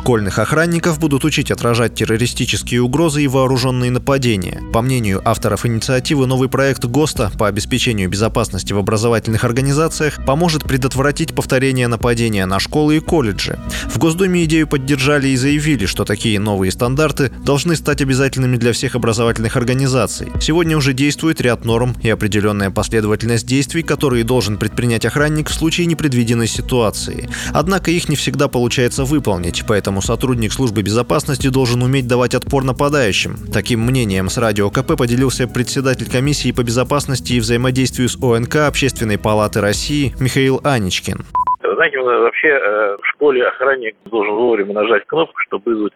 Школьных охранников будут учить отражать террористические угрозы и вооруженные нападения. По мнению авторов инициативы, новый проект ГОСТа по обеспечению безопасности в образовательных организациях поможет предотвратить повторение нападения на школы и колледжи. В Госдуме идею поддержали и заявили, что такие новые стандарты должны стать обязательными для всех образовательных организаций. Сегодня уже действует ряд норм и определенная последовательность действий, которые должен предпринять охранник в случае непредвиденной ситуации. Однако их не всегда получается выполнить, поэтому Поэтому сотрудник службы безопасности должен уметь давать отпор нападающим. Таким мнением с радио КП поделился председатель комиссии по безопасности и взаимодействию с ОНК Общественной палаты России Михаил Аничкин. Знаете, вообще э, в школе охранник должен вовремя нажать кнопку, чтобы вызвать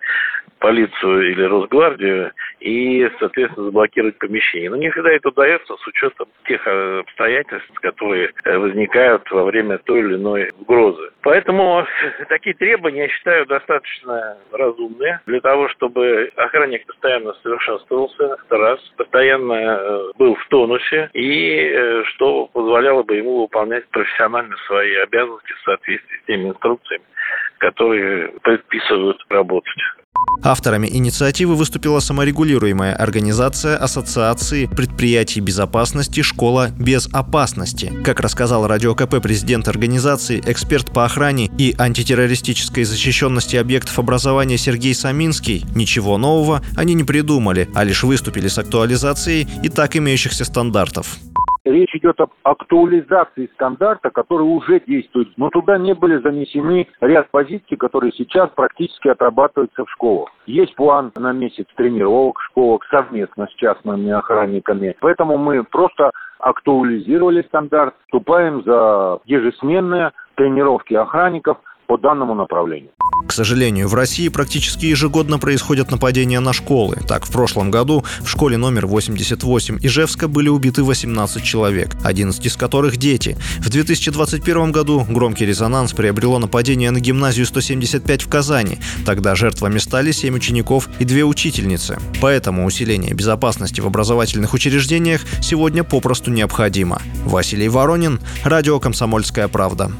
полицию или Росгвардию и, соответственно, заблокировать помещение. Но не всегда это удается с учетом тех э, обстоятельств, которые э, возникают во время той или иной угрозы. Поэтому такие требования, я считаю, достаточно разумные для того, чтобы охранник постоянно совершенствовался, раз, постоянно э, был в тонусе и что позволяло бы ему выполнять профессионально свои обязанности в соответствии с теми инструкциями, которые предписывают работать. Авторами инициативы выступила саморегулируемая организация Ассоциации предприятий безопасности «Школа без опасности». Как рассказал Радио КП президент организации, эксперт по охране и антитеррористической защищенности объектов образования Сергей Саминский, ничего нового они не придумали, а лишь выступили с актуализацией и так имеющихся стандартов. Речь идет об актуализации стандарта, который уже действует, но туда не были занесены ряд позиций, которые сейчас практически отрабатываются в школах. Есть план на месяц тренировок в школах совместно с частными охранниками. Поэтому мы просто актуализировали стандарт, вступаем за ежесменные тренировки охранников по данному направлению. К сожалению, в России практически ежегодно происходят нападения на школы. Так, в прошлом году в школе номер 88 Ижевска были убиты 18 человек, 11 из которых дети. В 2021 году громкий резонанс приобрело нападение на гимназию 175 в Казани. Тогда жертвами стали 7 учеников и 2 учительницы. Поэтому усиление безопасности в образовательных учреждениях сегодня попросту необходимо. Василий Воронин, Радио «Комсомольская правда».